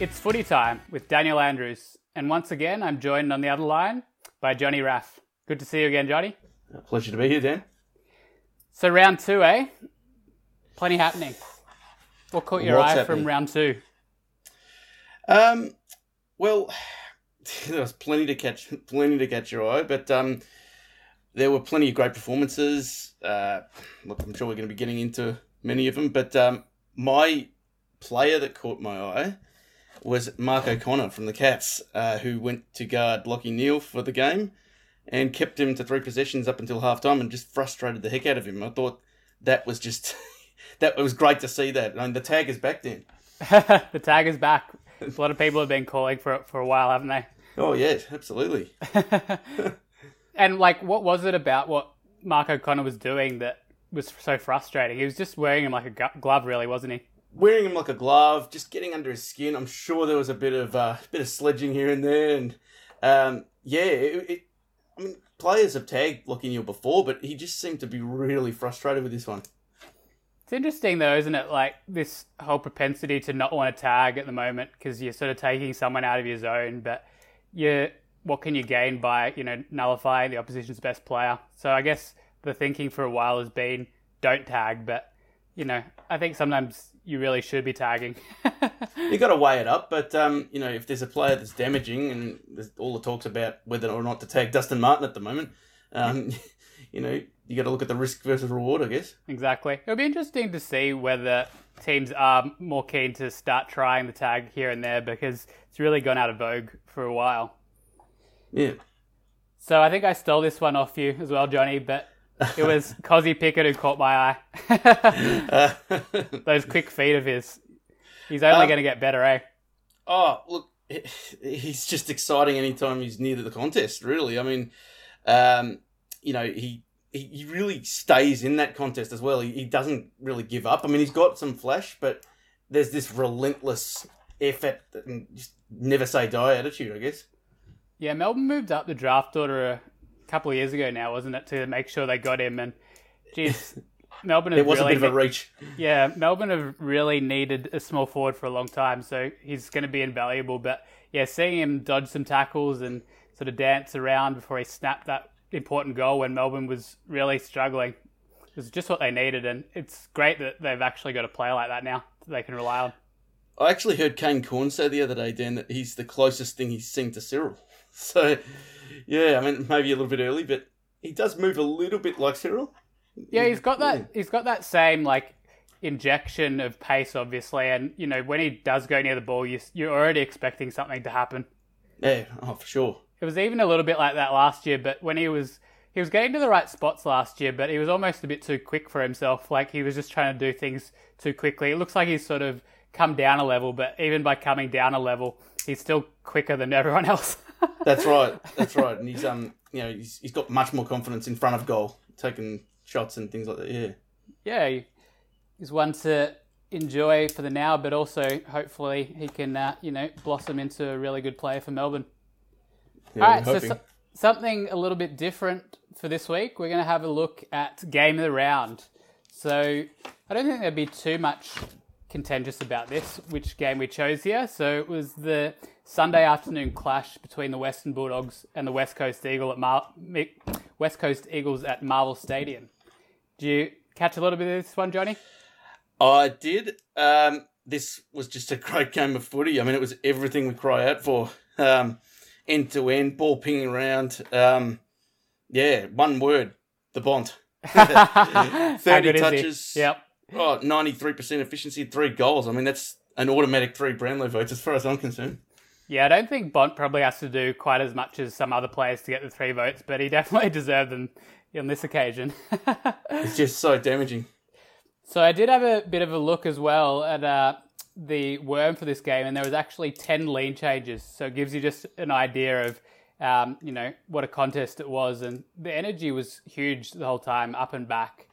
It's footy time with Daniel Andrews, and once again, I'm joined on the other line by Johnny Raff. Good to see you again, Johnny. A pleasure to be here, Dan. So, round two, eh? Plenty happening. What caught your What's eye happening? from round two? Um, well, there was plenty to catch, plenty to catch your eye, but um, there were plenty of great performances. Uh, look, I'm sure we're going to be getting into many of them, but um, my player that caught my eye was Mark O'Connor from the Cats, uh, who went to guard Lachie Neale for the game and kept him to three possessions up until half time and just frustrated the heck out of him. I thought that was just that was great to see that. I mean, the tag is back then. the tag is back. A lot of people have been calling for it for a while, haven't they? Oh yes, absolutely. And like, what was it about what Mark O'Connor was doing that was so frustrating? He was just wearing him like a glove, really, wasn't he? Wearing him like a glove, just getting under his skin. I'm sure there was a bit of uh, bit of sledging here and there, and um, yeah, it, it, I mean, players have tagged Lachie Neale before, but he just seemed to be really frustrated with this one. It's interesting though, isn't it? Like this whole propensity to not want to tag at the moment because you're sort of taking someone out of your zone, but you what can you gain by you know nullifying the opposition's best player? So I guess the thinking for a while has been don't tag, but you know I think sometimes you really should be tagging. You got to weigh it up, but um, you know, if there's a player that's damaging, and there's all the talks about whether or not to tag Dustin Martin at the moment, um, you know, you got to look at the risk versus reward, I guess. Exactly. It'll be interesting to see whether teams are more keen to start trying the tag here and there because it's really gone out of vogue for a while. Yeah. So I think I stole this one off you as well, Johnny, but it was Kozzy Pickett who caught my eye. Uh, Those quick feet of his. He's only Um, going to get better, eh? Oh, look, he's just exciting anytime he's near the contest, really. I mean, um, you know, he, he really stays in that contest as well. He, he doesn't really give up. I mean, he's got some flash, but there's this relentless effort and just never say die attitude, I guess. Yeah, Melbourne moved up the draft order couple of years ago now, wasn't it, to make sure they got him? And, geez, Melbourne it was really a bit of a reach. Yeah, Melbourne have really needed a small forward for a long time, so he's going to be invaluable. But yeah, seeing him dodge some tackles and sort of dance around before he snapped that important goal when Melbourne was really struggling was just what they needed. And it's great that they've actually got a player like that now that they can rely on. I actually heard Kane Corn say the other day, Dan, that he's the closest thing he's seen to Cyril. So, yeah, I mean, maybe a little bit early, but he does move a little bit like Cyril. Yeah, he's got that. He's got that same like injection of pace, obviously, and you know when he does go near the ball, you, you're already expecting something to happen. Yeah, oh, for sure. It was even a little bit like that last year, but when he was he was getting to the right spots last year, but he was almost a bit too quick for himself. Like he was just trying to do things too quickly. It looks like he's sort of come down a level, but even by coming down a level, he's still quicker than everyone else. That's right. That's right. And he's um, you know, he's, he's got much more confidence in front of goal, taking shots and things like that. Yeah. yeah, he's one to enjoy for the now, but also hopefully he can uh, you know blossom into a really good player for Melbourne. yeah All right, so, so something a little bit different for this week. We're going to have a look at game of the round. So I don't think there'd be too much contentious about this, which game we chose here. So it was the Sunday afternoon clash between the Western Bulldogs and the West Coast Eagle at Mar- West Coast Eagles at Marvel Stadium. Did you catch a little bit of this one, Johnny? I did. Um, this was just a great game of footy. I mean, it was everything we cry out for. Um, end to end, ball pinging around. Um, yeah, one word, the Bont. 30 good is he? touches. Yep. Oh, 93% efficiency, three goals. I mean, that's an automatic three Brownlow votes as far as I'm concerned. Yeah, I don't think Bont probably has to do quite as much as some other players to get the three votes, but he definitely deserved them on this occasion. It's just so damaging. so I did have a bit of a look as well at uh, the worm for this game, and there was actually ten lean changes. So it gives you just an idea of um, you know what a contest it was, and the energy was huge the whole time, up and back.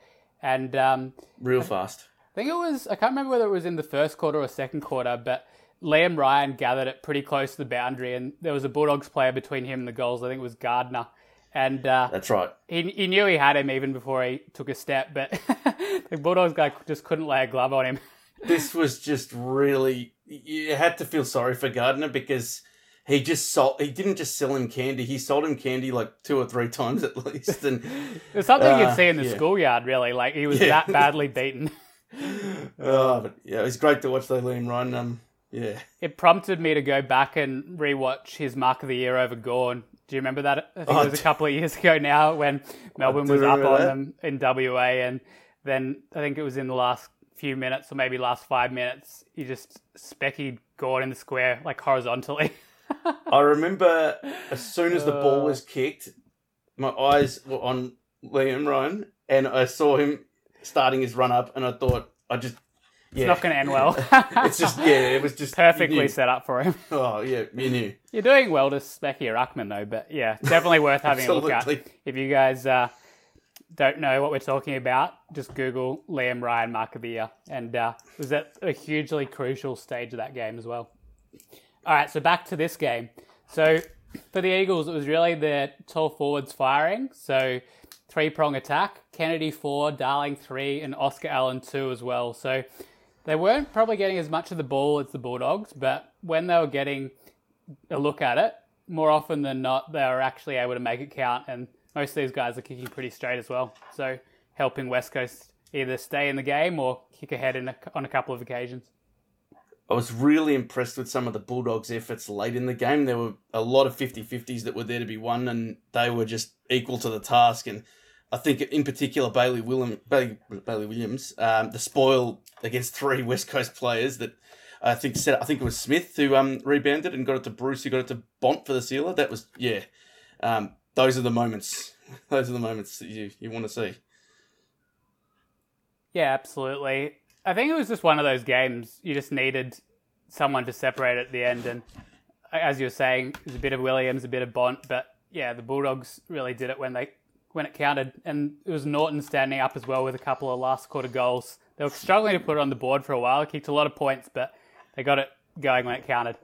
And um, Real fast. I think it was, I can't remember whether it was in the first quarter or second quarter, but Liam Ryan gathered it pretty close to the boundary, and there was a Bulldogs player between him and the goals. I think it was Gardner. And uh, That's right. he, he knew he had him even before he took a step, but the Bulldogs guy just couldn't lay a glove on him. This was just really you had to feel sorry for Gardner because he just sold. He didn't just sell him candy. He sold him candy like two or three times at least. And It's something Uh, you'd see in the yeah. schoolyard, really. Like he was Yeah. that badly beaten. oh, but yeah, it was great to watch though, Liam Ryan. Um, yeah, It prompted me to go back and rewatch his mark of the year over Gawn. Do you remember that? I think Oh, it was a couple of years ago now when Melbourne was up on that. them in WA, and then I think it was in the last few minutes or maybe last five minutes, he just speckied Gawn in the square like horizontally. I remember as soon as the ball Uh. was kicked, my eyes were on Liam Ryan, and I saw him starting his run up, and I thought, I just, It's yeah, not going to end well. it's just, yeah, it was just perfectly set up for him. Oh yeah, you knew. You're doing well to Specky or Ruckman though, but yeah, definitely worth having a look at. If you guys uh, don't know what we're talking about, just Google Liam Ryan Mark of the Year, and uh, it was at a hugely crucial stage of that game as well. All right, so back to this game. So for the Eagles, it was really the tall forwards firing. So three prong attack: Kennedy four, Darling three, and Oscar Allen two as well. So they weren't probably getting as much of the ball as the Bulldogs, but when they were getting a look at it, more often than not, they were actually able to make it count. And most of these guys are kicking pretty straight as well. So helping West Coast either stay in the game or kick ahead a, on a couple of occasions. I was really impressed with some of the Bulldogs' efforts late in the game. There were a lot of 50 50s that were there to be won, and they were just equal to the task. And I think, in particular, Bailey, William, Bailey, Bailey Williams, um, the spoil against three West Coast players that I think set, I think it was Smith who um, rebounded and got it to Bruce, who got it to Bont for the sealer. That was, yeah, um, those are the moments. Those are the moments that you, you want to see. Yeah, absolutely. I think it was just one of those games you just needed someone to separate at the end. And as you were saying, it was a bit of Williams, a bit of Bont, but yeah, the Bulldogs really did it when they when it counted. And it was Naughton standing up as well with a couple of last quarter goals. They were struggling to put it on the board for a while. Kicked a lot of points, but they got it going when it counted.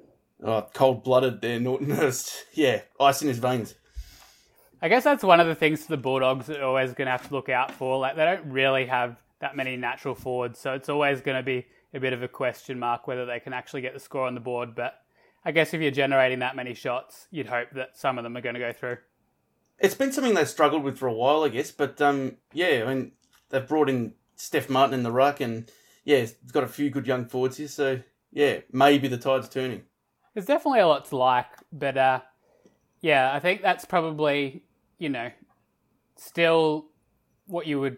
Oh, cold blooded there, Naughton. yeah, ice in his veins. I guess that's one of the things for the Bulldogs that are always going to have to look out for. Like they don't really have that many natural forwards, so it's always going to be a bit of a question mark whether they can actually get the score on the board. But I guess if you're generating that many shots, you'd hope that some of them are going to go through. It's been something they've struggled with for a while, I guess. But um, yeah, I mean, they've brought in Steph Martin in the ruck, and yeah, it's got a few good young forwards here. So yeah, maybe the tide's turning. There's definitely a lot to like, but uh, yeah, I think that's probably you know still what you would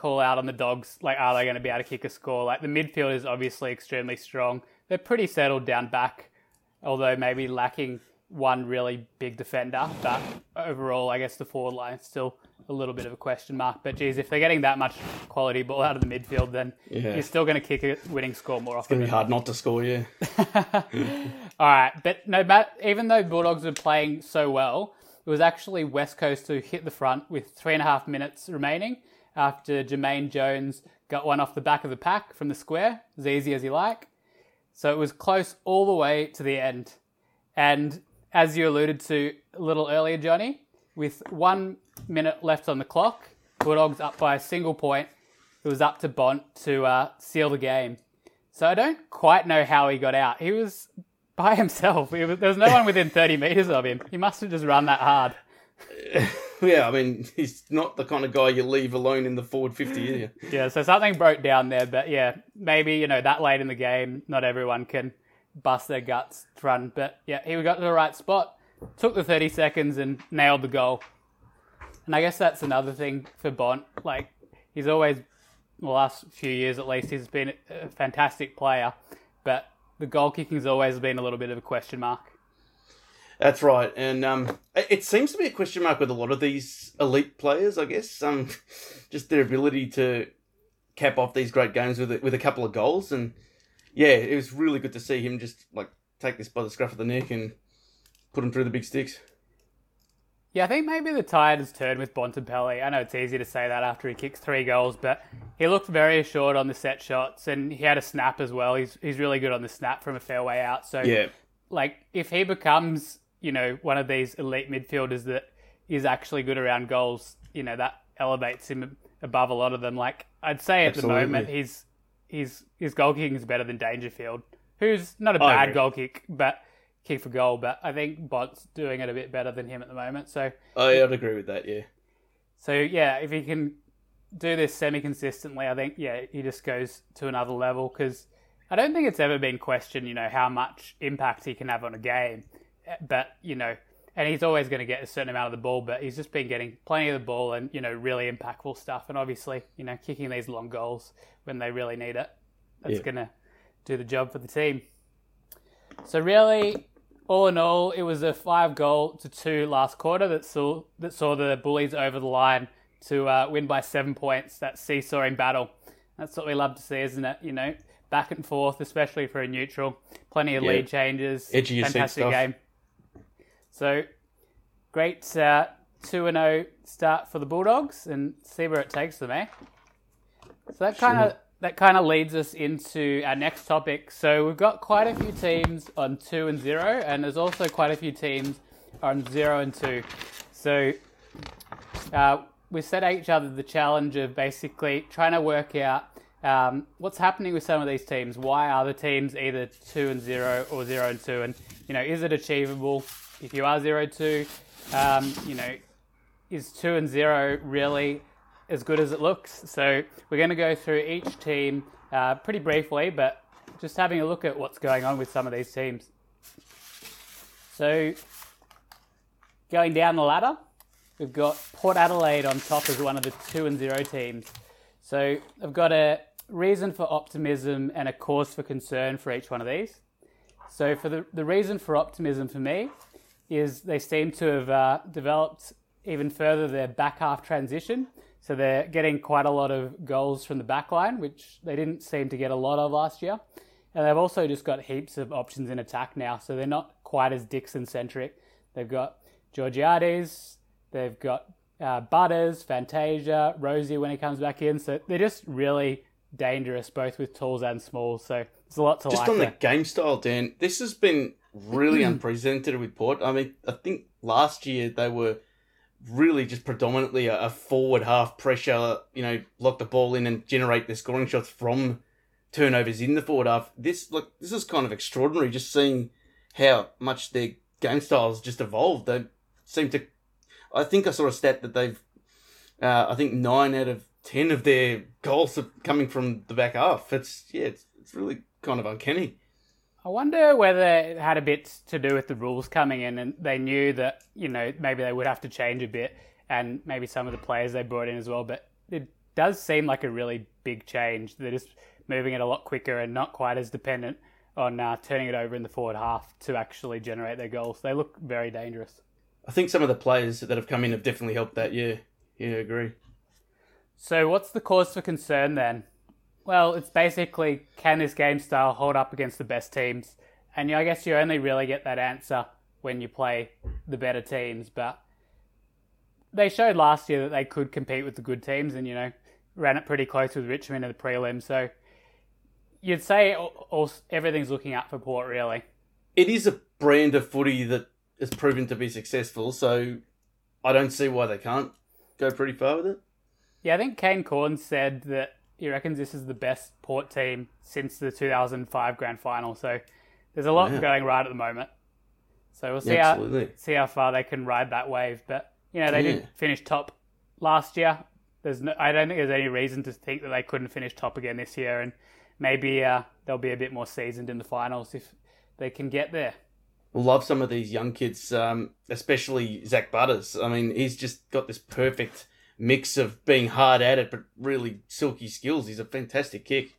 call out on the dogs. Like, are they going to be able to kick a score? Like the midfield is obviously extremely strong. They're pretty settled down back, although maybe lacking one really big defender. But overall, I guess the forward line is still a little bit of a question mark. But geez, if they're getting that much quality ball out of the midfield, then Yeah. you're still going to kick a winning score more often. It's going to be hard not to score, yeah. All right, but no, Matt, even though Bulldogs were playing so well, it was actually West Coast who hit the front with three and a half minutes remaining after Jamaine Jones got one off the back of the pack from the square, as easy as you like. So it was close all the way to the end. And as you alluded to a little earlier, Johnny, with one minute left on the clock, Bulldogs up by a single point. It was up to Bont to uh, seal the game. So I don't quite know how he got out. He was by himself. Was, there was no one within 30 metres of him. He must have just run that hard. Yeah, I mean, he's not the kind of guy you leave alone in the forward 50, is? Yeah, so something broke down there. But yeah, maybe, you know, that late in the game, not everyone can bust their guts run. But yeah, he got to the right spot, took the 30 seconds and nailed the goal. And I guess that's another thing for Bont. Like, he's always, the last few years at least, he's been a fantastic player. But the goal kicking's always been a little bit of a question mark. That's right, and um, it seems to be a question mark with a lot of these elite players. I guess um, just their ability to cap off these great games with a, with a couple of goals, and yeah, it was really good to see him just like take this by the scruff of the neck and put him through the big sticks. Yeah, I think maybe the tide has turned with Bontempelli. I know it's easy to say that after he kicks three goals, but he looked very assured on the set shots, and he had a snap as well. He's he's really good on the snap from a fair way out. So Yeah, like if he becomes you know one of these elite midfielders that is actually good around goals, you know that elevates him above a lot of them. Like I'd say at Absolutely. the moment, he's he's his goal kicking is better than Dangerfield, who's not a I bad agree. goal kick, but kick for goal. But I think Bont's doing it a bit better than him at the moment. So, I, I'd agree with that. Yeah. so yeah, if he can do this semi consistently, I think yeah, he just goes to another level because I don't think it's ever been questioned, you know, how much impact he can have on a game. But you know, and he's always going to get a certain amount of the ball, but he's just been getting plenty of the ball and you know really impactful stuff. And obviously, you know, kicking these long goals when they really need it, that's Yeah. going to do the job for the team. So really, all in all, it was a five goal to two last quarter that saw that saw the Bullies over the line to uh, win by seven points. That seesawing battle. That's what we love to see, isn't it? You know, back and forth, especially for a neutral. Plenty of Yeah. lead changes. Your Fantastic stuff. game. So great uh, two and zero start for the Bulldogs, and see where it takes them, eh? So that kind of that kind of leads us into our next topic. So we've got quite a few teams on two and zero, and there's also quite a few teams on zero and two. So uh, we set each other the challenge of basically trying to work out um, what's happening with some of these teams. Why are the teams either two and zero or zero and two? And you know, is it achievable? If you are zero two, um, you know, is two and zero really as good as it looks? So we're going to go through each team uh, pretty briefly, but just having a look at what's going on with some of these teams. So going down the ladder, we've got Port Adelaide on top as one of the two and zero teams. So I've got a reason for optimism and a cause for concern for each one of these. So for the, the reason for optimism for me is they seem to have uh, developed even further their back half transition. So they're getting quite a lot of goals from the back line, which they didn't seem to get a lot of last year. And they've also just got heaps of options in attack now, so they're not quite as Dixon centric. They've got Georgiades, they've got uh, Butters, Fantasia, Rozee when he comes back in. So they're just really dangerous, both with tools and smalls. So there's a lot to Just like on the game style, Dan, this has been really unprecedented with Port. I mean, I think last year they were really just predominantly a, a forward half pressure, you know, lock the ball in and generate the scoring shots from turnovers in the forward half. This look, this is kind of extraordinary. Just seeing how much their game styles just evolved. They seem to. I think I saw a stat that they've. Uh, I think nine out of ten of their goals are coming from the back half. It's yeah, it's, it's really kind of uncanny. I wonder whether it had a bit to do with the rules coming in and they knew that, you know, maybe they would have to change a bit and maybe some of the players they brought in as well. But it does seem like a really big change. They're just moving it a lot quicker and not quite as dependent on uh, turning it over in the forward half to actually generate their goals. They look very dangerous. I think some of the players that have come in have definitely helped that. Yeah, yeah, I agree. So, what's the cause for concern then? Well, it's basically can this game style hold up against the best teams? And I guess you only really get that answer when you play the better teams. But they showed last year that they could compete with the good teams and, you know, ran it pretty close with Richmond in the prelim. So you'd say all, all, everything's looking up for Port, really. It is a brand of footy that has proven to be successful, so I don't see why they can't go pretty far with it. Yeah, I think Kane Corn said that he reckons this is the best Port team since the 2005 grand final. So there's a lot Wow. going right at the moment. So we'll see Absolutely. how see how far they can ride that wave. But you know they Yeah. did finish top last year. There's no, I don't think there's any reason to think that they couldn't finish top again this year, and maybe uh, they'll be a bit more seasoned in the finals if they can get there. Love some of these young kids, um, especially Zak Butters. I mean, he's just got this perfect mix of being hard at it, but really silky skills. He's a fantastic kick.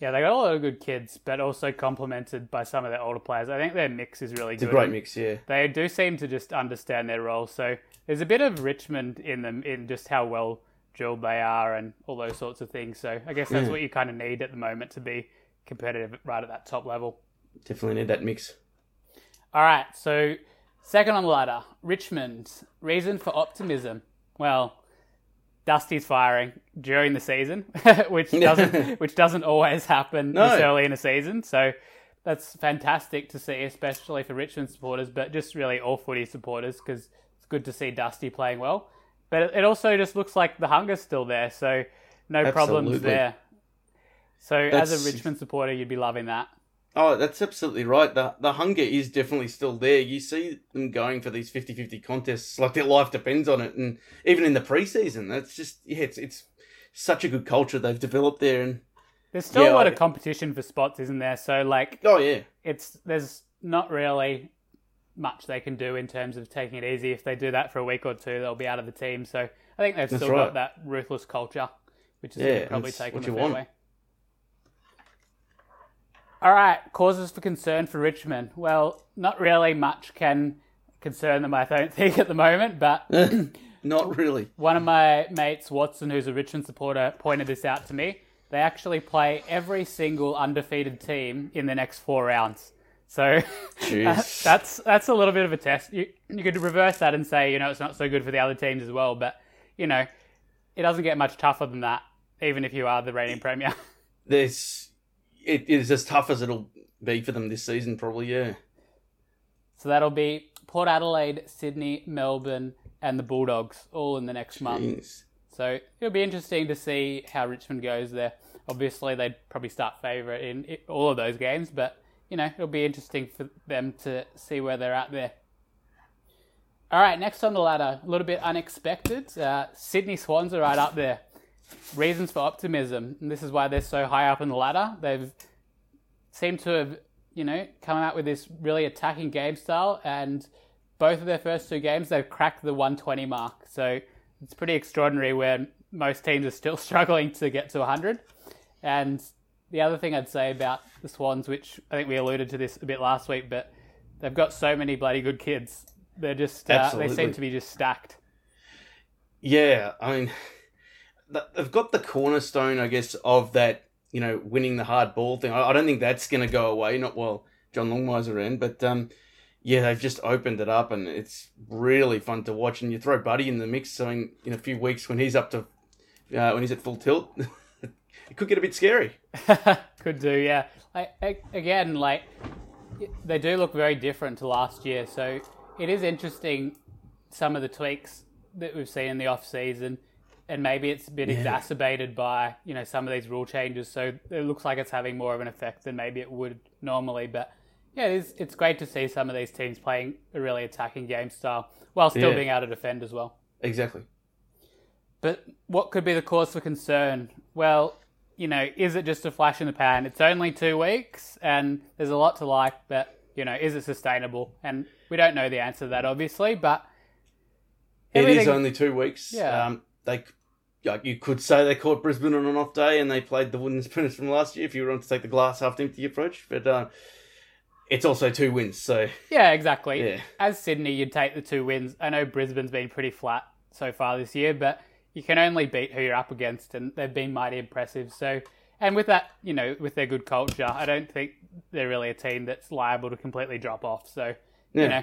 Yeah, they got a lot of good kids, but also complemented by some of their older players. I think their mix is really It's a good. great mix, yeah. they do seem to just understand their role. So there's a bit of Richmond in them in just how well drilled they are and all those sorts of things. So I guess that's Yeah. what you kind of need at the moment to be competitive right at that top level. Definitely need that mix. All right, so second on the ladder, Richmond. Reason for optimism? Well, Dusty's firing during the season, which doesn't which doesn't always happen No. this early in a season. So that's fantastic to see, especially for Richmond supporters, but just really all footy supporters because it's good to see Dusty playing well. But it- it also just looks like the hunger's still there, so no problems there. So as a Richmond supporter, you'd be loving that. Oh, that's absolutely right. The the hunger is definitely still there. You see them going for these 50-50 contests like their life depends on it and even in the preseason, that's just yeah, it's it's such a good culture they've developed there and There's still Yeah, a lot I- of competition for spots, isn't there? So like oh yeah. it's there's not really much they can do in terms of taking it easy. If they do that for a week or two, they'll be out of the team. So I think they've That's still right. got that ruthless culture, which is Yeah, probably that's take what them a you fair want. way. All right, causes for concern for Richmond. Well, not really much can concern them, I don't think, at the moment. But Not really. one of my mates, Watson, who's a Richmond supporter, pointed this out to me. They actually play every single undefeated team in the next four rounds. So that's that's a little bit of a test. You, you could reverse that and say, you know, it's not so good for the other teams as well. But you know, it doesn't get much tougher than that, even if you are the reigning premier. There's it is as tough as it'll be for them this season, probably. Yeah. So that'll be Port Adelaide, Sydney, Melbourne, and the Bulldogs all in the next month. So it'll be interesting to see how Richmond goes there. Obviously, they'd probably start favourite in all of those games, but you know it'll be interesting for them to see where they're at there. All right, next on the ladder, a little bit unexpected. Uh, Sydney Swans are right up there. Reasons for optimism, and this is why they're so high up in the ladder. They've seemed to have, you know, come out with this really attacking game style, and both of their first two games they've cracked the 120 mark. So it's pretty extraordinary when most teams are still struggling to get to 100. And the other thing I'd say about the Swans, which I think we alluded to this a bit last week, but they've got so many bloody good kids. They're just uh, they seem to be just stacked. Yeah, I mean, they've got the cornerstone, I guess, of that. You know, winning the hard ball thing. I, I don't think that's going to go away. Not while John Longmire's around, but um, yeah, they've just opened it up, and it's really fun to watch. And you throw Buddy in the mix, so in, in a few weeks when he's up to uh, when he's at full tilt, it could get a bit scary. Could do, yeah. Like a- again, like they do look very different to last year, so it is interesting some of the tweaks that we've seen in the off season, and maybe it's been exacerbated by you know some of these rule changes. So it looks like it's having more of an effect than maybe it would normally. But yeah, it is. It's great to see some of these teams playing a really attacking game style while still Yeah. being able to defend as well. Exactly. But what could be the cause for concern? Well, you know, is it just a flash in the pan? It's only two weeks and there's a lot to like, but, you know, is it sustainable? And we don't know the answer to that, obviously, but. It is only two weeks. Yeah. Um, they, like you could say they caught Brisbane on an off day and they played the wooden spinners from last year if you were to take the glass half empty approach. But uh, it's also two wins, so Yeah, exactly. Yeah. As Sydney, you'd take the two wins. I know Brisbane's been pretty flat so far this year, but you can only beat who you're up against, and they've been mighty impressive. So, and with that, you know, with their good culture, I don't think they're really a team that's liable to completely drop off. So, yeah. you know,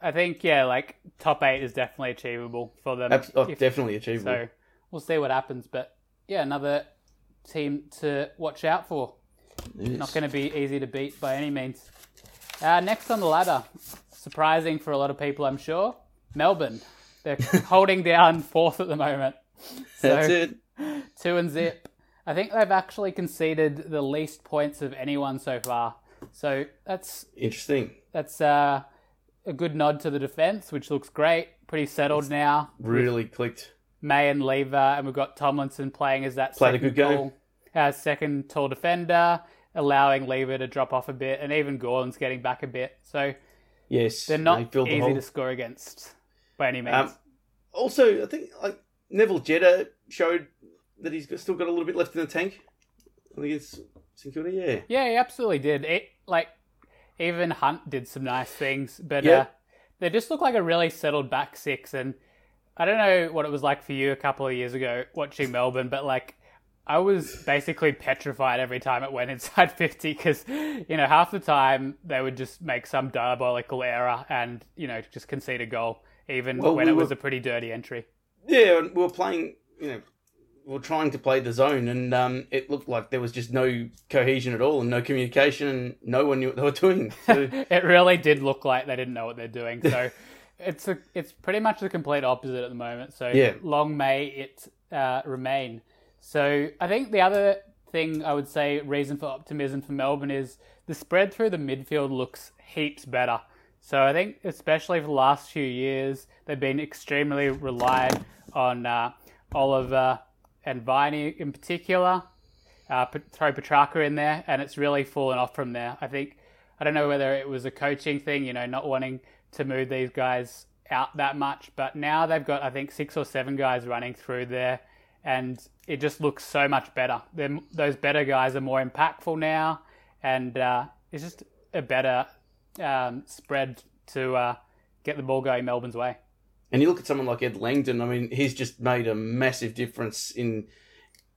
I think yeah, like top eight is definitely achievable for them. Abs- oh, if- definitely achievable. so we'll see what happens, but yeah, another team to watch out for. Yes. Not going to be easy to beat by any means. Uh, next on the ladder, surprising for a lot of people, I'm sure. Melbourne. They're holding down fourth at the moment. So That's it. two and zip. I think they've actually conceded the least points of anyone so far. So that's Interesting. that's uh, a good nod to the defense, which looks great. Pretty settled now. Really clicked. May and Lever, and we've got Tomlinson playing as that Played a second tall, uh, second tall defender, allowing Lever to drop off a bit, and even Gordon's getting back a bit. So Yes. they're not filled the easy hole. to score against by any means. Um, also, I think like Neville Jetta showed that he's still got a little bit left in the tank. I think it's St Kilda. Yeah. yeah, he absolutely did. It like even Hunt did some nice things, but Yeah. uh, they just look like a really settled back six. And I don't know what it was like for you a couple of years ago watching Melbourne, but like I was basically petrified every time it went inside 50 because, you know, half the time they would just make some diabolical error and, you know, just concede a goal, even Well, when we it was a pretty dirty entry. Yeah, and we were playing. You know, were trying to play the zone, and um, it looked like there was just no cohesion at all, and no communication, and no one knew what they were doing. So, it really did look like they didn't know what they're doing. So it's a, it's pretty much the complete opposite at the moment. So Yeah. long may it uh, remain. So I think the other thing I would say reason for optimism for Melbourne is the spread through the midfield looks heaps better. So I think especially for the last few years they've been extremely reliant on uh, Oliver and Viney in particular. Uh, throw Petracca in there, and it's really fallen off from there. I think I don't know whether it was a coaching thing, you know, not wanting to move these guys out that much, but now they've got I think six or seven guys running through there, and it just looks so much better. They're, those better guys are more impactful now, and uh, it's just a better um, spread to uh, get the ball going Melbourne's way. And you look at someone like Ed Langdon. I mean, he's just made a massive difference in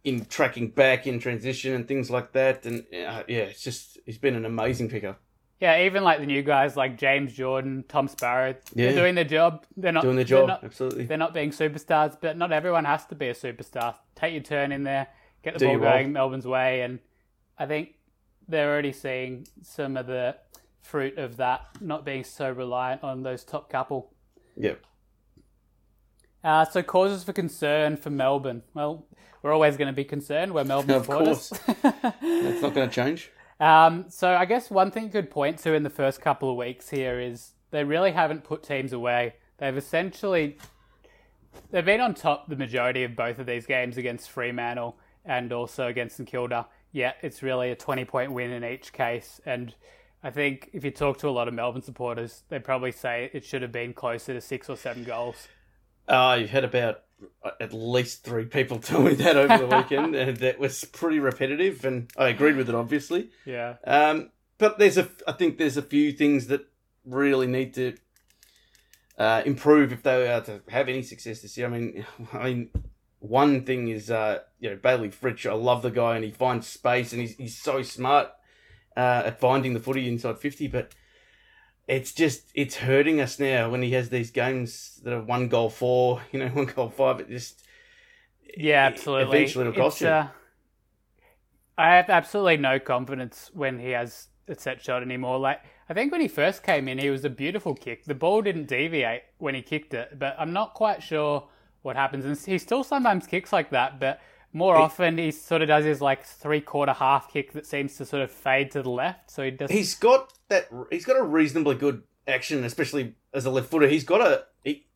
in tracking back in transition and things like that. And uh, yeah, it's just he's been an amazing picker. Yeah, even like the new guys like James Jordon, Tom Sparrow, yeah. they're doing their job. They're not doing their job. Not, absolutely. They're not being superstars, but not everyone has to be a superstar. Take your turn in there, get the Do ball going. Melbourne's way, and I think they're already seeing some of the fruit of that, not being so reliant on those top couple. Yep. Uh, so causes for concern for Melbourne. Well, we're always going to be concerned. We're Melbourne of course. That's not going to change. Um, so I guess one thing you could point to in the first couple of weeks here is they really haven't put teams away. They've essentially they've been on top the majority of both of these games against Fremantle and also against St Kilda. Yet it's really a twenty point win in each case. And I think if you talk to a lot of Melbourne supporters, they probably say it should have been closer to six or seven goals. Uh, you've had about at least three people tell me that over the weekend, and that was pretty repetitive, and I agreed with it, obviously. Yeah. Um, but there's a, I think there's a few things that really need to uh, improve if they are to have any success this year. I mean, I mean, one thing is, uh, you know, Bailey Fritsch. I love the guy, and he finds space, and he's he's so smart uh, at finding the footy inside fifty, but it's just it's hurting us now when he has these games that are one goal four, you know, one goal five. It just yeah, absolutely. Eventually, it'll cost you. Uh, I have absolutely no confidence when he has a set shot anymore. Like I think when he first came in, he was a beautiful kick. The ball didn't deviate when he kicked it, but I'm not quite sure what happens. And he still sometimes kicks like that, but more he, often he sort of does his like three quarter half kick that seems to sort of fade to the left. So he does. He's got that. He's got a reasonably good action, especially as a left footer. He's got a he.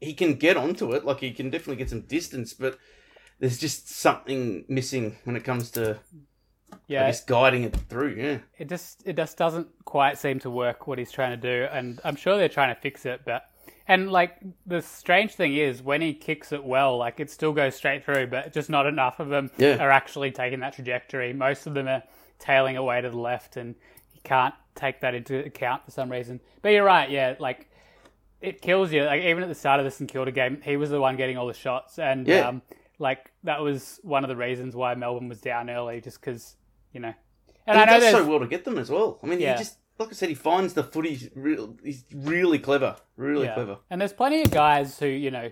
He can get onto it, like he can definitely get some distance, but there's just something missing when it comes to yeah, just guiding it through. Yeah, it just it just doesn't quite seem to work what he's trying to do, and I'm sure they're trying to fix it, but and like the strange thing is, when he kicks it well, like it still goes straight through, but just not enough of them yeah. are actually taking that trajectory. Most of them are tailing away to the left, and you can't take that into account for some reason. But you're right, yeah, like it kills you. Like even at the start of the St Kilda game, he was the one getting all the shots, and yeah. um, like that was one of the reasons why Melbourne was down early, just because you know. And, and I know does so well to get them as well. I mean, yeah. he just like I said, he finds the footy. Real, he's really clever, really yeah. clever. And there's plenty of guys who you know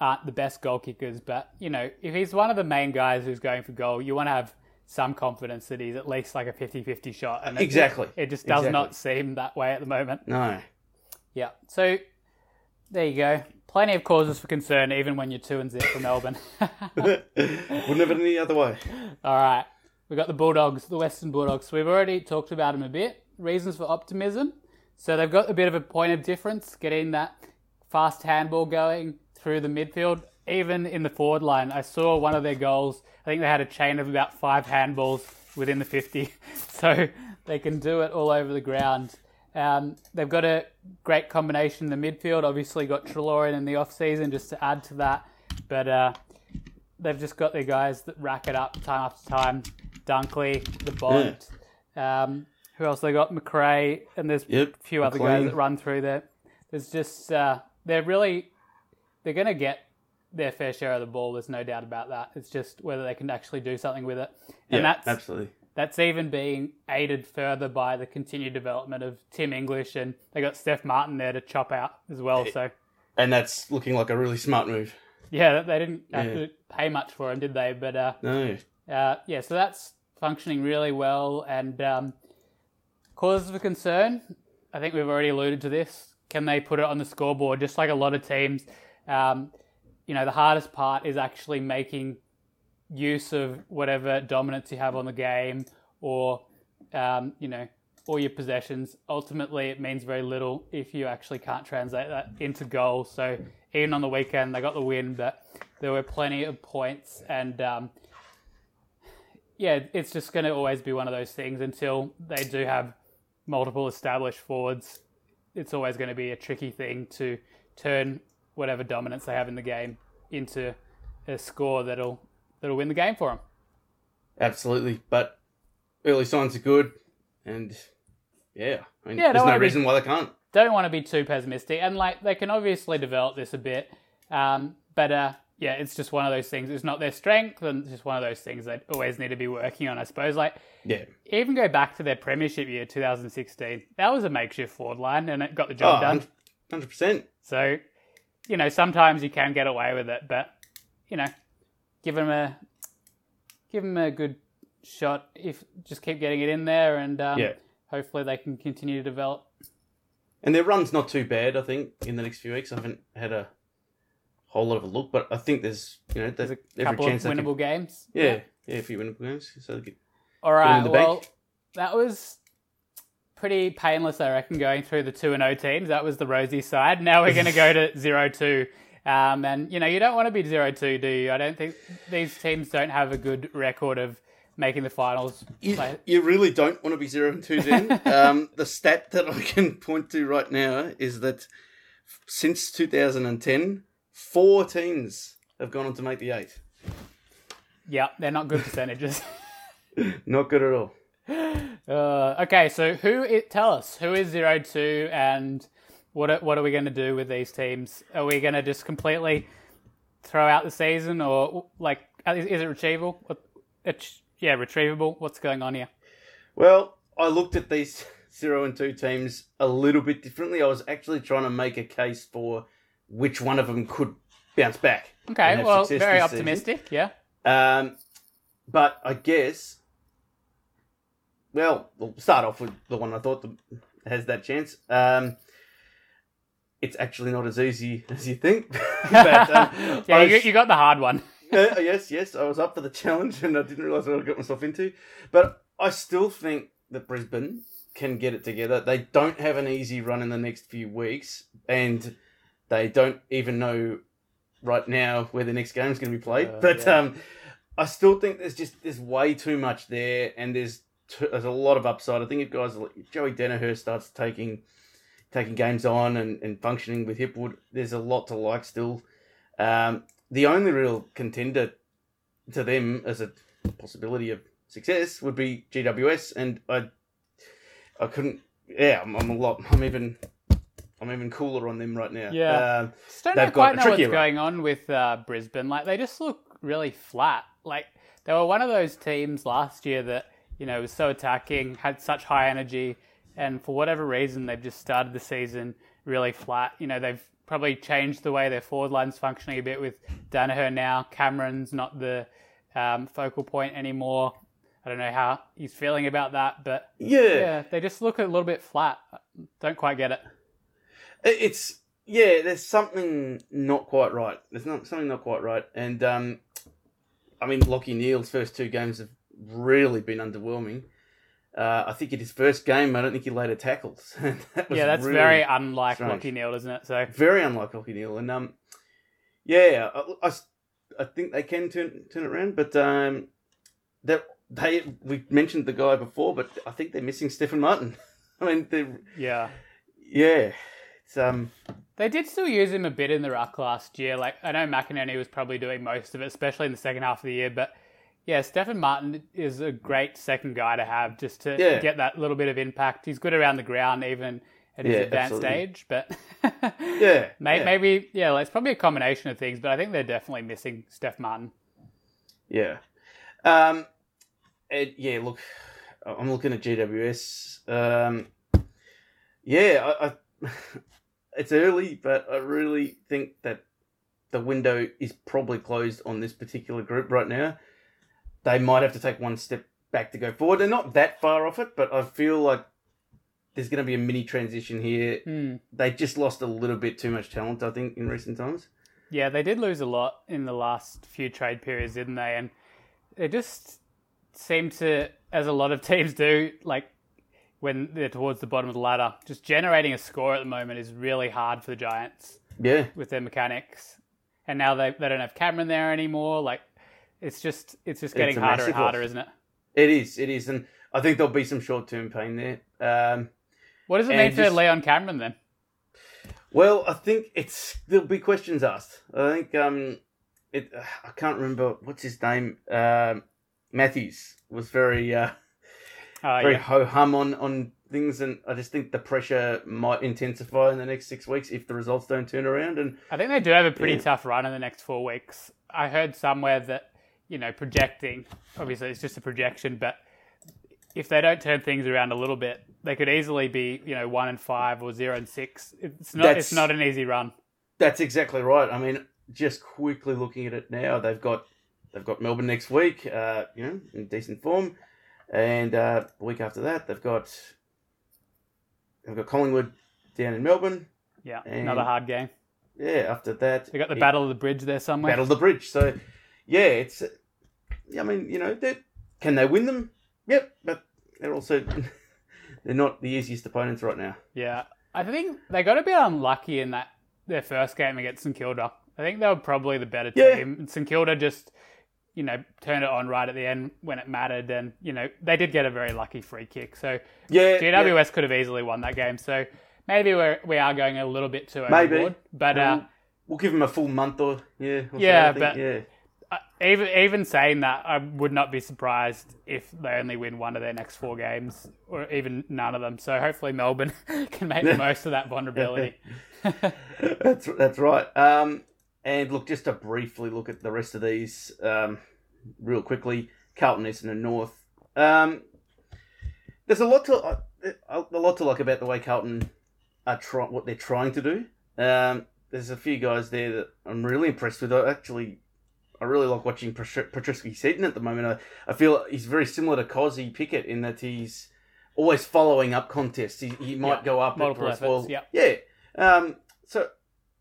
aren't the best goal kickers, but you know if he's one of the main guys who's going for goal, you want to have some confidence that he's at least like a 50-50 shot. And exactly. It, it just does exactly. not seem that way at the moment. No. Yeah. So there you go. Plenty of causes for concern, even when you're two and zero for Melbourne. Wouldn't have been any other way. All right. We've got the Bulldogs, the Western Bulldogs. We've already talked about them a bit reasons for optimism. So they've got a bit of a point of difference getting that fast handball going through the midfield. Even in the forward line, I saw one of their goals. I think they had a chain of about five handballs within the 50. So they can do it all over the ground. Um, they've got a great combination in the midfield. Obviously, got Treloar in the off season just to add to that. But uh, they've just got their guys that rack it up time after time. Dunkley, the Bont. Yeah. Um, who else they got? Macrae, and there's yep, a few other guys that run through there. There's just uh, they're really they're going to get their fair share of the ball. There's no doubt about that. It's just whether they can actually do something with it, and yeah, that's absolutely that's even being aided further by the continued development of Tim English, and they got Steph Martin there to chop out as well. So, and that's looking like a really smart move. Yeah, they didn't have yeah. to pay much for him, did they? But uh, no. Uh, yeah, so that's functioning really well, and um, Causes of concern, I think we've already alluded to this. Can they put it on the scoreboard? Just like a lot of teams, um, you know, the hardest part is actually making use of whatever dominance you have on the game or um, you know all your possessions. Ultimately, it means very little if you actually can't translate that into goals. So even on the weekend, they got the win, but there were plenty of points, and um, yeah, it's just going to always be one of those things until they do have multiple established forwards. It's always going to be a tricky thing to turn whatever dominance they have in the game into a score that'll that'll win the game for them. Absolutely, but early signs are good, and yeah, I mean, Yeah, there's no reason why they can't. Don't want to be too pessimistic, and like they can obviously develop this a bit, um, but uh, yeah, it's just one of those things. It's not their strength, and it's just one of those things they always need to be working on. I suppose, like Yeah, even go back to their premiership year, 2016. That was a makeshift forward line, and it got the job oh, done. hundred percent. So, you know, sometimes you can get away with it, but you know, give them a give them a good shot. If just keep getting it in there, and um, Yeah. hopefully they can continue to develop. And their run's not too bad, I think, in the next few weeks. I haven't had a whole lot of a look, but I think there's, you know, there's a every couple of winnable games. yeah, yeah, a few winnable games. So get, All right. Well, bank. that was pretty painless, I reckon, going through the two and O teams. That was the rosy side. Now we're going to go to zero two. Um, and you know, you don't want to be zero two, do you? I don't think these teams don't have a good record of making the finals. you, Play- you really don't want to be zero and two. Then um, the stat that I can point to right now is that since 2010, four teams have gone on to make the eight. Yeah, they're not good percentages. Not good at all. uh, okay, so who? It, tell us who is zero two, and what are, what are we going to do with these teams? Are we going to just completely throw out the season, or like is, is it retrievable? It's, yeah, retrievable. What's going on here? Well, I looked at these zero and two teams a little bit differently. I was actually trying to make a case for which one of them could bounce back. Okay, well, very this season. optimistic. Yeah. Um, but I guess, well, we'll start off with the one I thought that has that chance. Um, it's actually not as easy as you think. but, um, yeah, I you, you got the hard one. uh, yes, yes, I was up for the challenge and I didn't realise what I got myself into. But I still think that Brisbane can get it together. They don't have an easy run in the next few weeks, and they don't even know right now where the next game is going to be played. Uh, but yeah. um, I still think there's just there's way too much there, and there's t- there's a lot of upside. I think if guys like Joey Daniher starts taking taking games on and, and functioning with Hipwood, there's a lot to like still. Um, the only real contender to them as a possibility of success would be GWS, and I, I couldn't. Yeah, I'm, I'm a lot. I'm even. I'm even cooler on them right now. Yeah. Um, Just don't know quite know what's run. going on with uh, Brisbane. Like they just look really flat. Like they were one of those teams last year that you know was so attacking, had such high energy, and for whatever reason they've just started the season really flat. You know they've probably changed the way their forward line's functioning a bit with Daniher now. Cameron's not the um, focal point anymore. I don't know how he's feeling about that, but yeah, yeah, they just look a little bit flat. Don't quite get it. It- It's yeah. There's something not quite right. There's not something not quite right, and um, I mean Lachie Neale's first two games have really been underwhelming. Uh, I think in his first game, I don't think he laid a tackle. that was Yeah, that's really very unlike strange. Lachie Neale, isn't it? So very unlike Lachie Neale, and um, yeah, I think they can turn turn it around, but um, that they we mentioned the guy before, but I think they're missing Stephen Martin. I mean, they yeah. yeah, it's um. They did still use him a bit in the ruck last year. Like I know McInerney was probably doing most of it, especially in the second half of the year. But yeah, Stephen Martin is a great second guy to have just to Yeah. get that little bit of impact. He's good around the ground even at his Yeah, advanced absolutely. age. But Yeah, May- yeah. maybe yeah, it's probably a combination of things. But I think they're definitely missing Steph Martin. Yeah. Um, and yeah, look, I'm looking at GWS. Um, yeah, I, I, it's early, but I really think that the window is probably closed on this particular group right now. They might have to take one step back to go forward. They're not that far off it, but I feel like there's going to be a mini transition here. Hmm. They just lost a little bit too much talent, I think, in recent times. Yeah, they did lose a lot in the last few trade periods, didn't they? And they just seem to, as a lot of teams do, like when they're towards the bottom of the ladder, just generating a score at the moment is really hard for the Giants Yeah, with their mechanics. And now they they don't have Cameron there anymore. Like it's just it's just getting a harder and harder, loss. isn't it? it is. It is, and I think there'll be some short term pain there. Um, What does it mean for Leon Cameron then? well, I think it's there'll be questions asked. I think um, it. I can't remember what's his name. Um, Matthews was very uh, Oh, very yeah. ho hum on on things, and I just think the pressure might intensify in the next six weeks if the results don't turn around. And I think they do have a pretty Yeah. tough run in the next four weeks. I heard somewhere that, you know, projecting, obviously it's just a projection, but if they don't turn things around a little bit, they could easily be, you know, one and five or zero and six. It's not That's- it's not an easy run. That's exactly right. I mean, just quickly looking at it now, they've got they've got Melbourne next week. Uh, you know, in decent form, and uh, week after that, they've got they've got Collingwood down in Melbourne. Yeah. Another hard game. Yeah, after that, They got the it- Battle of the Bridge there somewhere. Battle of the Bridge. So, yeah, it's. I mean, you know, can they win them? Yep, but they're also they're not the easiest opponents right now. Yeah. I think they got a bit unlucky in that their first game against St Kilda. I think they were probably the better Yeah. team. St Kilda just, you know, turned it on right at the end when it mattered. And, you know, they did get a very lucky free kick. So Yeah, yeah. GWS could have easily won that game. So maybe we're, we are going a little bit too Maybe. overboard. But uh, Um, we'll give them a full month or yeah, or so, Yeah, think, but- yeah. uh, even even saying that, I would not be surprised if they only win one of their next four games, or even none of them. So hopefully Melbourne can make the most of that vulnerability. that's that's right. Um, and look, just to briefly look at the rest of these, um, real quickly. Carlton, Essendon, North. Um, there's a lot to uh, a, a lot to like about the way Carlton are try what they're trying to do. Um, there's a few guys there that I'm really impressed with. I actually, I really like watching Patr- Petrevski-Seton at the moment. I, I feel he's very similar to Kozzy Pickett in that he's always following up contests. He, he might Yeah, go up multiple for a efforts, yeah. yeah. Um, so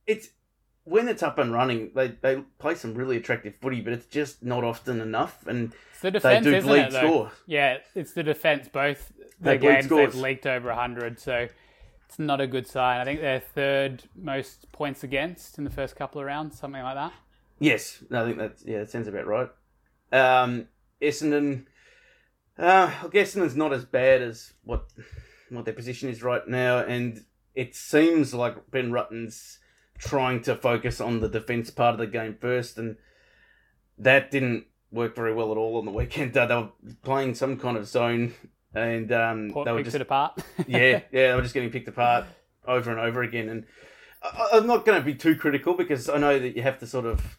it's when it's up and running, they they play some really attractive footy, but it's just not often enough, and It's the they defense, do isn't bleed it? Though? score. Yeah, it's the defense. Both They the bleed games they've leaked over hundred, so it's not a good sign. I think they're third most points against in the first couple of rounds, something like that. Yes, no, I think that's yeah, that sounds about right. Um, Essendon, uh, I guess Essendon's not as bad as what what their position is right now, and it seems like Ben Rutten's trying to focus on the defence part of the game first, and that didn't work very well at all on the weekend. Uh, they were playing some kind of zone, and um, they were just it apart. yeah, yeah, they were just getting picked apart over and over again. And I, I'm not going to be too critical because I know that you have to sort of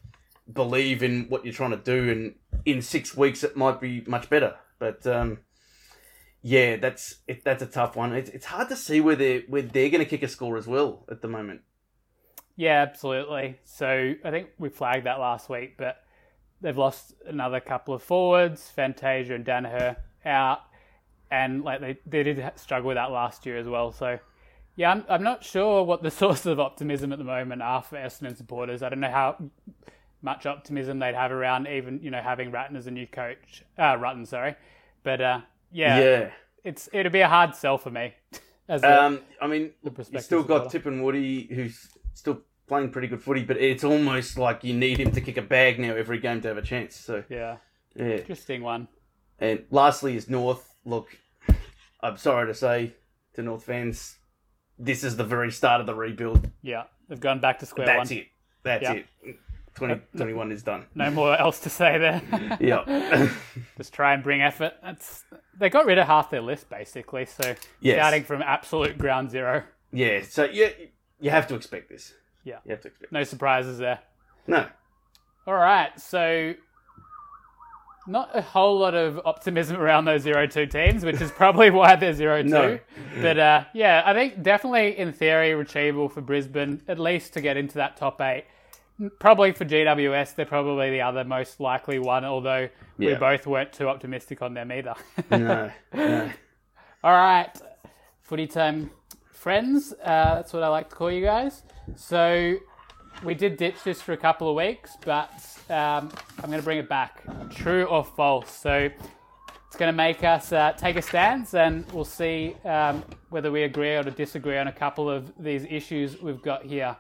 believe in what you're trying to do, and in six weeks it might be much better. But um, yeah, that's it, that's a tough one. It's, it's hard to see where they where they're going to kick a score as well at the moment. Yeah, absolutely. So I think we flagged that last week, but they've lost another couple of forwards, Fantasia and Daniher out, and like they, they did struggle with that last year as well. So yeah, I'm I'm not sure what the sources of optimism at the moment are for Essendon supporters. I don't know how much optimism they'd have around even you know having Ratton as a new coach, uh, Rutten, sorry, but uh, yeah, Yeah. it's it'd be a hard sell for me. As a, Um, I mean, you prospective still got supporter. Tip and Woody, who's still playing pretty good footy, but it's almost like you need him to kick a bag now every game to have a chance. So yeah, yeah. interesting one. And lastly is North. Look, I'm sorry to say to North fans, this is the very start of the rebuild. Yeah, they've gone back to square That's one. it. That's Yeah. it. 2021 is done. No more else to say there. Yeah. Just try and bring effort. That's they got rid of half their list basically. So Yes. starting from absolute ground zero, yeah. So you you have to expect this. Yeah. You have to expect. no surprises there. No. All right, so not a whole lot of optimism around those zero two teams, which is probably why they're zero two. No. But uh, yeah, I think definitely in theory achievable for Brisbane, at least to get into that top eight. Probably for GWS, they're probably the other most likely one, although we both weren't too optimistic on them either. No. no. All right, footy time friends. Uh, that's what I like to call you guys. So, we did ditch this for a couple of weeks, but um, I'm going to bring it back. True or false? So it's going to make us uh, take a stance, and we'll see um, whether we agree or disagree on a couple of these issues we've got here.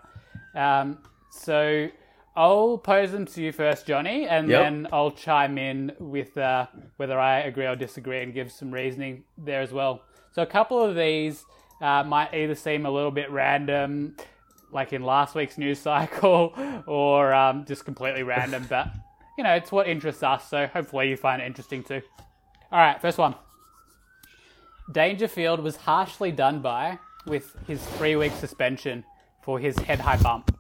Um, so I'll pose them to you first, Johnny, and Yep. then I'll chime in with uh, whether I agree or disagree and give some reasoning there as well. So a couple of these uh, might either seem a little bit random, like in last week's news cycle, or um, just completely random. But you know, it's what interests us, so hopefully you find it interesting too. All right, first one. Dangerfield was harshly done by with his three-week suspension for his head-high bump.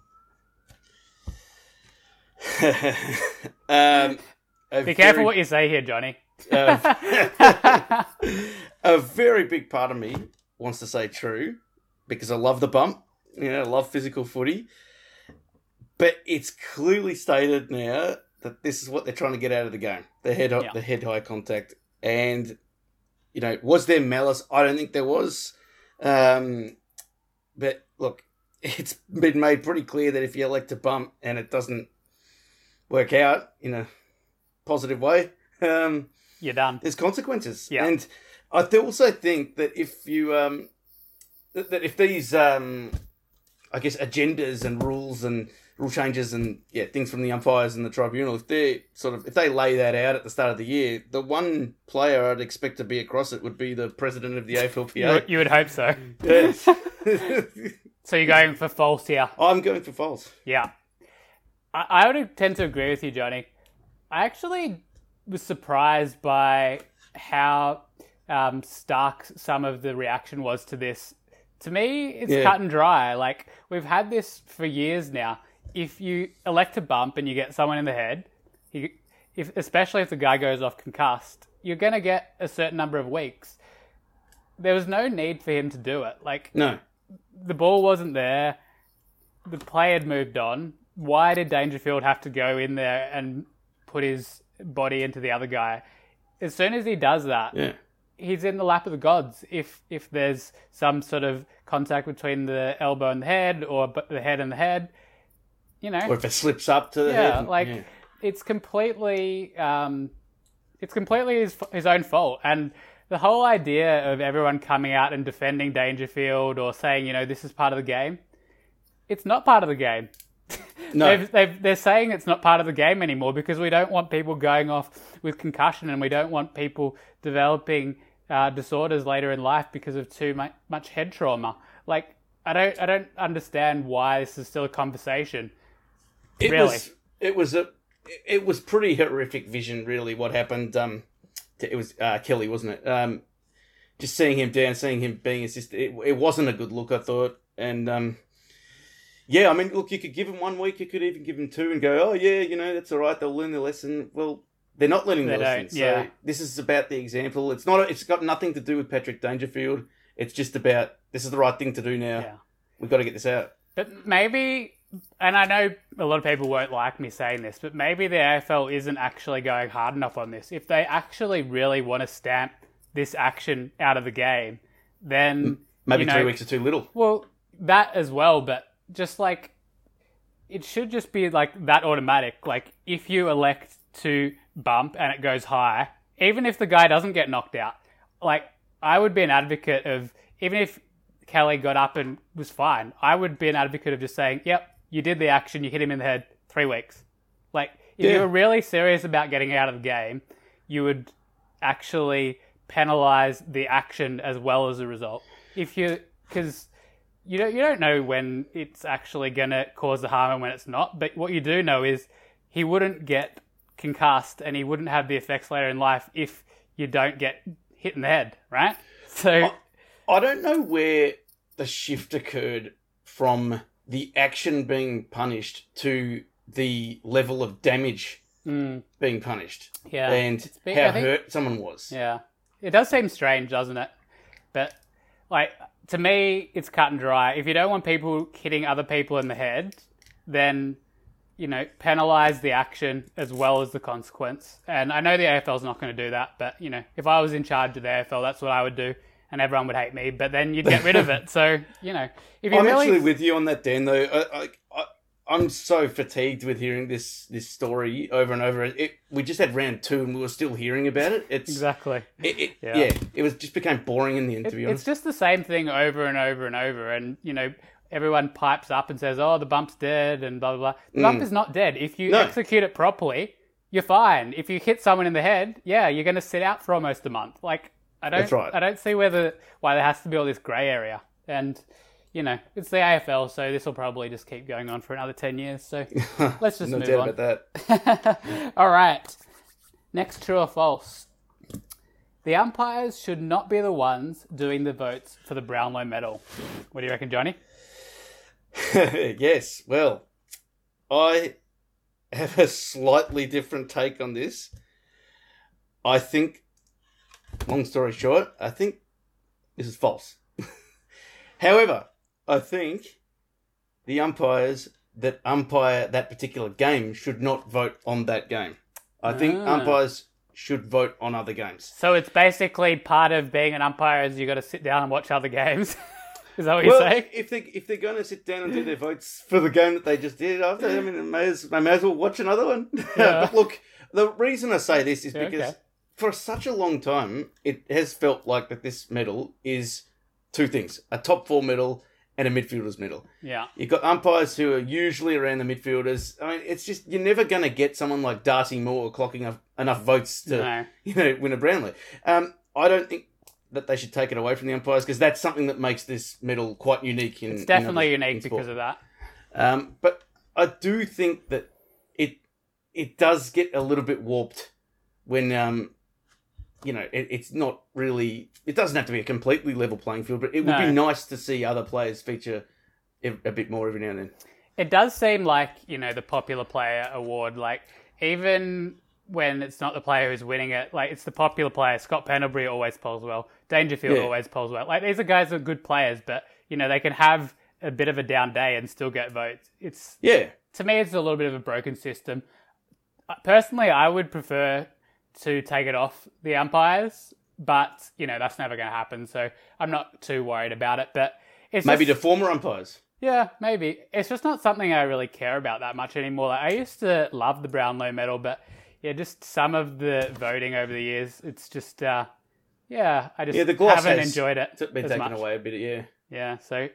um, Be careful what you say here, Johnny. uh, a very big part of me wants to say true because I love the bump. You know, I love physical footy. But it's clearly stated now that this is what they're trying to get out of the game. The head Yeah. the head high contact. And you know, was there malice? I don't think there was. Um, but look, it's been made pretty clear that if you elect to bump and it doesn't work out in a positive way, um, You're done. there's consequences. Yeah. And I th- also think that if you um that, that if these um I guess agendas and rules and rule changes and yeah things from the umpires and the tribunal if they sort of if they lay that out at the start of the year the one player I'd expect to be across it would be the president of the AFLPA. you would hope so. Yes. So you're going for false here. I'm going for false. Yeah. I, I would tend to agree with you, Johnny. I actually was surprised by how um, stark some of the reaction was to this. To me, it's Yeah. cut and dry. Like, we've had this for years now. If you elect to bump and you get someone in the head, you, if, especially if the guy goes off concussed, you're going to get a certain number of weeks. There was no need for him to do it. Like, No. the ball wasn't there. The play had moved on. Why did Dangerfield have to go in there and put his body into the other guy? As soon as he does that, Yeah. He's in the lap of the gods. If if there's some sort of contact between the elbow and the head, or the head and the head, you know, Or if it slips up to the yeah, head. like yeah. it's completely um, it's completely his his own fault. And the whole idea of everyone coming out and defending Dangerfield or saying, you know, this is part of the game, it's not part of the game. No. They've, they've, they're saying it's not part of the game anymore because we don't want people going off with concussion and we don't want people developing uh, disorders later in life because of too much, head trauma. Like, I don't, I don't understand why this is still a conversation. It Really? was it was a it was pretty horrific vision really what happened um to, it was uh, Kelly wasn't it um just seeing him down seeing him being assisted it, it wasn't a good look I thought and um yeah I mean look you could give him one week you could even give him two and go oh yeah you know that's all right they'll learn the lesson well they're not learning They their don't, lesson yeah. so this is about the example it's not it's got nothing to do with Patrick Dangerfield it's just about this is the right thing to do now Yeah. we've got to get this out But maybe, and I know a lot of people won't like me saying this, but maybe the AFL isn't actually going hard enough on this. If they actually really want to stamp this action out of the game, then maybe you know, three weeks are too little Well, that as well, but just like it should just be like that automatic. Like if you elect to bump and it goes high, even if the guy doesn't get knocked out, like I would be an advocate of even if Kelly got up and was fine, I would be an advocate of just saying, "Yep, you did the action, you hit him in the head, three weeks." Like if you Yeah. were really serious about getting out of the game, you would actually penalize the action as well as the result. If you because you don't you don't know when it's actually going to cause the harm and when it's not. But what you do know is he wouldn't get concussed and he wouldn't have the effects later in life if you don't get hit in the head, right? So I don't know where the shift occurred from the action being punished to the level of damage mm, being punished yeah, and big- how think- hurt someone was. yeah, it does seem strange, doesn't it? But like to me, it's cut and dry. If you don't want people hitting other people in the head, then you know penalize the action as well as the consequence. And I know the AFL's not going to do that, but you know if I was in charge of the AFL, that's what I would do. And everyone would hate me, but then you'd get rid of it. So you know, if you I'm really actually with you on that, Dan. Though I, I, I'm so fatigued with hearing this this story over and over. It, we just had round two and we were still hearing about it. It's Exactly. It, it, Yeah. yeah. it was just became boring in the end. It- to be it's just the same thing over and over and over, and you know everyone pipes up and says, "Oh, the bump's dead," and blah blah blah. The bump is not dead. If you Mm. No. execute it properly, you're fine. If you hit someone in the head, yeah, you're going to sit out for almost a month. Like I don't, That's right. I don't see whether why there has to be all this grey area, and you know it's the AFL, so this will probably just keep going on for another ten years. So let's just no move doubt on. about that. All right. Next, true or false? The umpires should not be the ones doing the votes for the Brownlow medal. What do you reckon, Johnny? yes. Well, I have a slightly different take on this. I think, long story short, I think this is false. However, I think the umpires that umpire that particular game should not vote on that game. I think Ah. umpires should vote on other games. So it's basically part of being an umpire is you got to sit down and watch other games. is that what you're Well, saying? if they if they're going to sit down and do their votes for the game that they just did after, I mean, I may as, I may as well watch another one. Yeah. but look, the reason I say this is Yeah, because okay. for such a long time, it has felt like that this medal is two things: a top four medal and a midfielders medal. Yeah. You've got umpires who are usually around the midfielders. I mean, it's just you're never going to get someone like Darcy Moore clocking enough, enough votes to No. you know win a Brownlow. Um, I don't think that they should take it away from the umpires because that's something that makes this medal quite unique. In It's definitely unique in because of that. Um, but I do think that it it does get a little bit warped when um, you know it, it's not really. It doesn't have to be a completely level playing field, but it would No. be nice to see other players feature a, a bit more every now and then. It does seem like, you know, the popular player award, like even when it's not the player who's winning it, like it's the popular player. Scott Pendlebury always polls well. Dangerfield Yeah. always polls well. Like these are guys who are good players, but you know, they can have a bit of a down day and still get votes. It's Yeah, to me it's a little bit of a broken system. Uh, Personally, I would prefer to take it off the umpires, but you know, that's never going to happen, so I'm not too worried about it, but it's maybe just- the former umpires. yeah, maybe. It's just not something I really care about that much anymore. Like, I used to love the Brownlow medal, but yeah, just some of the voting over the years, it's just, uh, yeah, I just Yeah, the gloss haven't has enjoyed it It's been as taken much. away a bit. Yeah, Yeah, so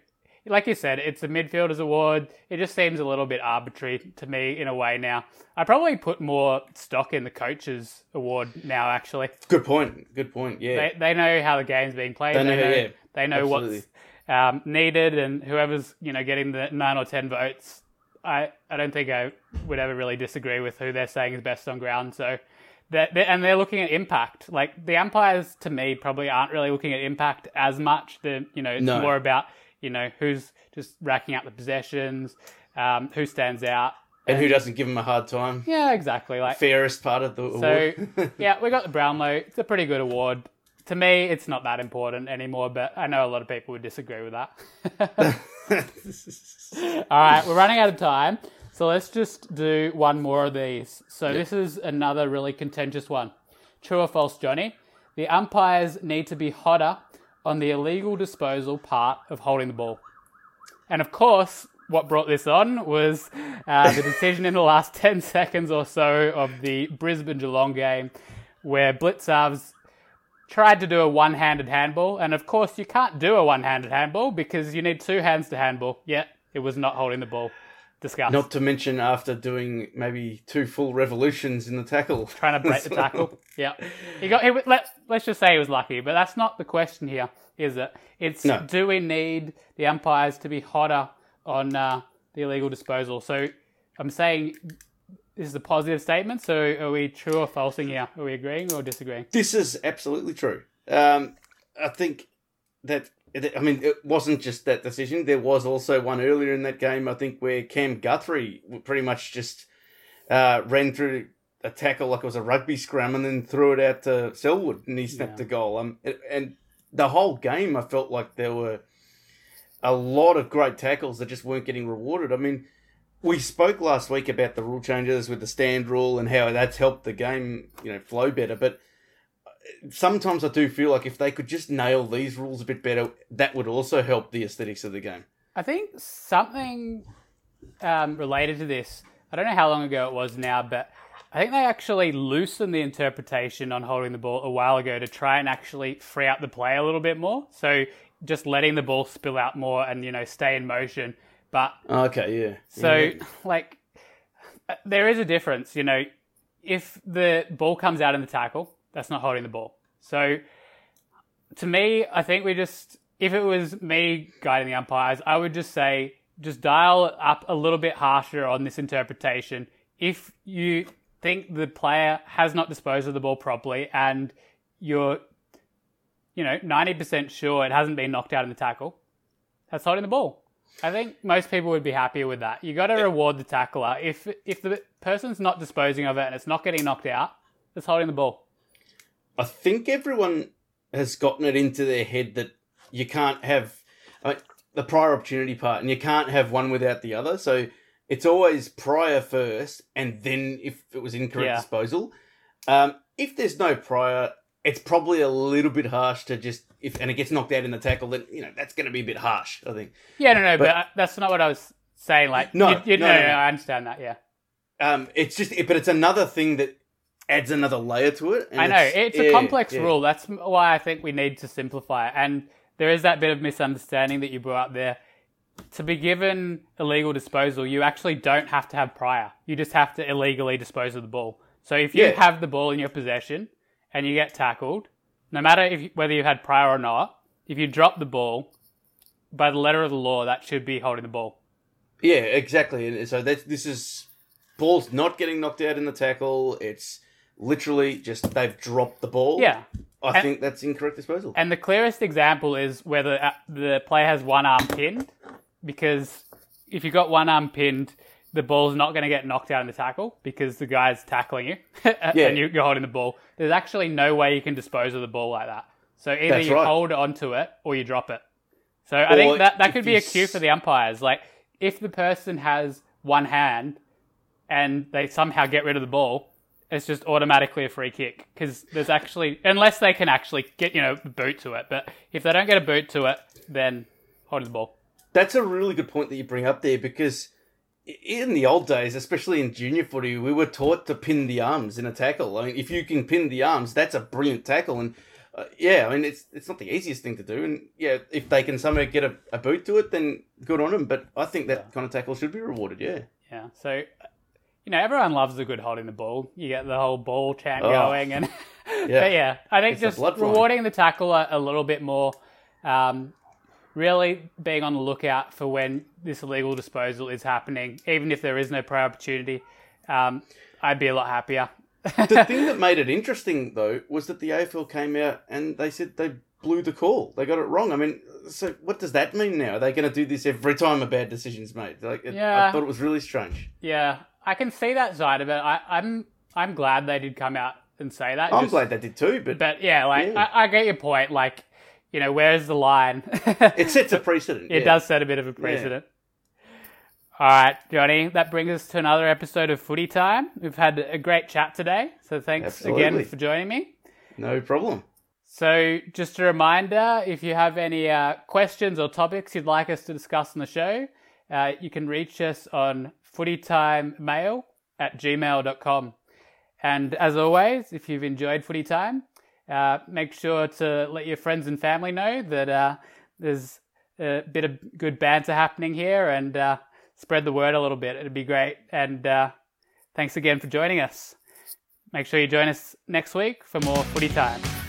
like you said, it's a midfielders award. It just seems a little bit arbitrary to me in a way now. I probably put more stock in the coaches award now. Actually, good point. Good point. Yeah, they they know how the game's being played. They know, know yeah, they know what's um, needed, and whoever's you know getting the nine or ten votes. I, I don't think I would ever really disagree with who they're saying is best on ground. So, that and they're looking at impact. Like the umpires, to me, probably aren't really looking at impact as much. The you know it's No. more about you know who's just racking up the possessions, um, who stands out. and who doesn't give them a hard time? Yeah, exactly. Like Fairest part of the award. so, yeah, we got the Brownlow. It's a pretty good award. To me, it's not that important anymore, but I know a lot of people would disagree with that. All right, we're running out of time, so let's just do one more of these. So this is another really contentious one. True or false, Johnny? The umpires need to be hotter on the illegal disposal part of holding the ball. And of course, what brought this on was uh, the decision in the last 10 seconds or so of the Brisbane Geelong game where Blicavs tried to do a one handed handball. And of course, you can't do a one handed handball because you need two hands to handball. Yet, it was not holding the ball. Disgust. Not to mention after doing maybe two full revolutions in the tackle. trying to break the tackle. Yeah, he got. He, let's Let's just say he was lucky, but that's not the question here, is it? It's No. do we need the umpires to be hotter on uh, the illegal disposal? So I'm saying this is a positive statement. So are we true or falsing here? Are we agreeing or disagreeing? This is absolutely true. Um, I think that I mean it wasn't just that decision. There was also one earlier in that game. I think where Cam Guthrie pretty much just uh, ran through a tackle like it was a rugby scrum and then threw it out to Selwood and he snapped Yeah. the goal. Um, and- and the whole game, I felt like there were a lot of great tackles that just weren't getting rewarded. I mean, we spoke last week about the rule changes with the stand rule and how that's helped the game, you know, flow better. But sometimes I do feel like if they could just nail these rules a bit better, that would also help the aesthetics of the game. I think something um, related to this. I don't know how long ago it was now, but I think they actually loosened the interpretation on holding the ball a while ago to try and actually free up the play a little bit more. So just letting the ball spill out more and you know stay in motion. But Okay, yeah. so Yeah. like uh, there is a difference, you know. If the ball comes out in the tackle, that's not holding the ball. So to me, I think we just if it was me guiding the umpires, I would just say just dial up a little bit harsher on this interpretation. If you think the player has not disposed of the ball properly and you're you know 90% sure it hasn't been knocked out in the tackle, that's holding the ball. I think most people would be happier with that. You got to reward the tackler. If if the person's not disposing of it and it's not getting knocked out, it's holding the ball. I think everyone has gotten it into their head that you can't have I mean, the prior opportunity part, and you can't have one without the other. So it's always prior first, and then if it was incorrect Yeah. disposal. Um, if there's no prior, it's probably a little bit harsh to just if and it gets knocked out in the tackle. Then you know that's going to be a bit harsh. I think. Yeah, no, no, but, But- uh, that's not what I was saying. Like, No, you, you, no, no, no, no. I understand that. Yeah, Um, it's just, but it's another thing that adds another layer to it. and I know it's a yeah, complex yeah. rule. That's why I think we need to simplify it. And there is that bit of misunderstanding that you brought up there. To be given illegal disposal, you actually don't have to have prior. You just have to illegally dispose of the ball. So if you Yeah. have the ball in your possession and you get tackled, no matter if whether you had prior or not, if you drop the ball, by the letter of the law, that should be holding the ball. Yeah, exactly. And so that's this is ball's not getting knocked out in the tackle. It's literally just they've dropped the ball. Yeah. I And- think that's incorrect disposal. And the clearest example is whether uh, the player has one arm pinned, because if you've got one arm pinned, the ball's not going to get knocked out in the tackle because the guy's tackling you and you- you're holding the ball. There's actually no way you can dispose of the ball like that. So either That's you right. hold onto it or you drop it. So I Or think that, that could be a cue for the umpires. Like if the person has one hand and they somehow get rid of the ball, it's just automatically a free kick because there's actually unless they can actually get you know the boot to it. But if they don't get a boot to it, then hold the ball. That's a really good point that you bring up there because in the old days, especially in junior footy, we were taught to pin the arms in a tackle. I mean, if you can pin the arms, that's a brilliant tackle. And uh, yeah, I mean, it's it's not the easiest thing to do. And yeah, if they can somehow get a, a boot to it, then good on them. But I think that kind of tackle should be rewarded. Yeah. Yeah. So you know everyone loves a good holding the ball. You get the whole ball chant Oh. going, and Yeah. but yeah, I think It's just rewarding the tackle a, a little bit more. Um, really being on the lookout for when this illegal disposal is happening, even if there is no prior opportunity. Um, I'd be a lot happier. the thing that made it interesting though was that the AFL came out and they said they blew the call. They got it wrong. I mean, so what does that mean now? Are they going to do this every time a bad decision's made? Like, it, Yeah. I thought it was really strange. Yeah, I can see that side of it. I, I'm I'm glad they did come out and say that. I'm just- glad they did too, but, But yeah, like Yeah. I, I get your point. Like, you know, where's the line? it sets a precedent. It yeah. does set a bit of a precedent. All right, Johnny, that brings us to another episode of Footy Time. We've had a great chat today, so thanks again for joining me. No problem. So, just a reminder if you have any uh, questions or topics you'd like us to discuss on the show, uh, you can reach us on footytimemail at gmail.com. And as always, if you've enjoyed Footy Time, uh, make sure to let your friends and family know that uh, there's a bit of good banter happening here and uh, spread the word a little bit. It'd be great. And uh, thanks again for joining us. Make sure you join us next week for more Footy Time.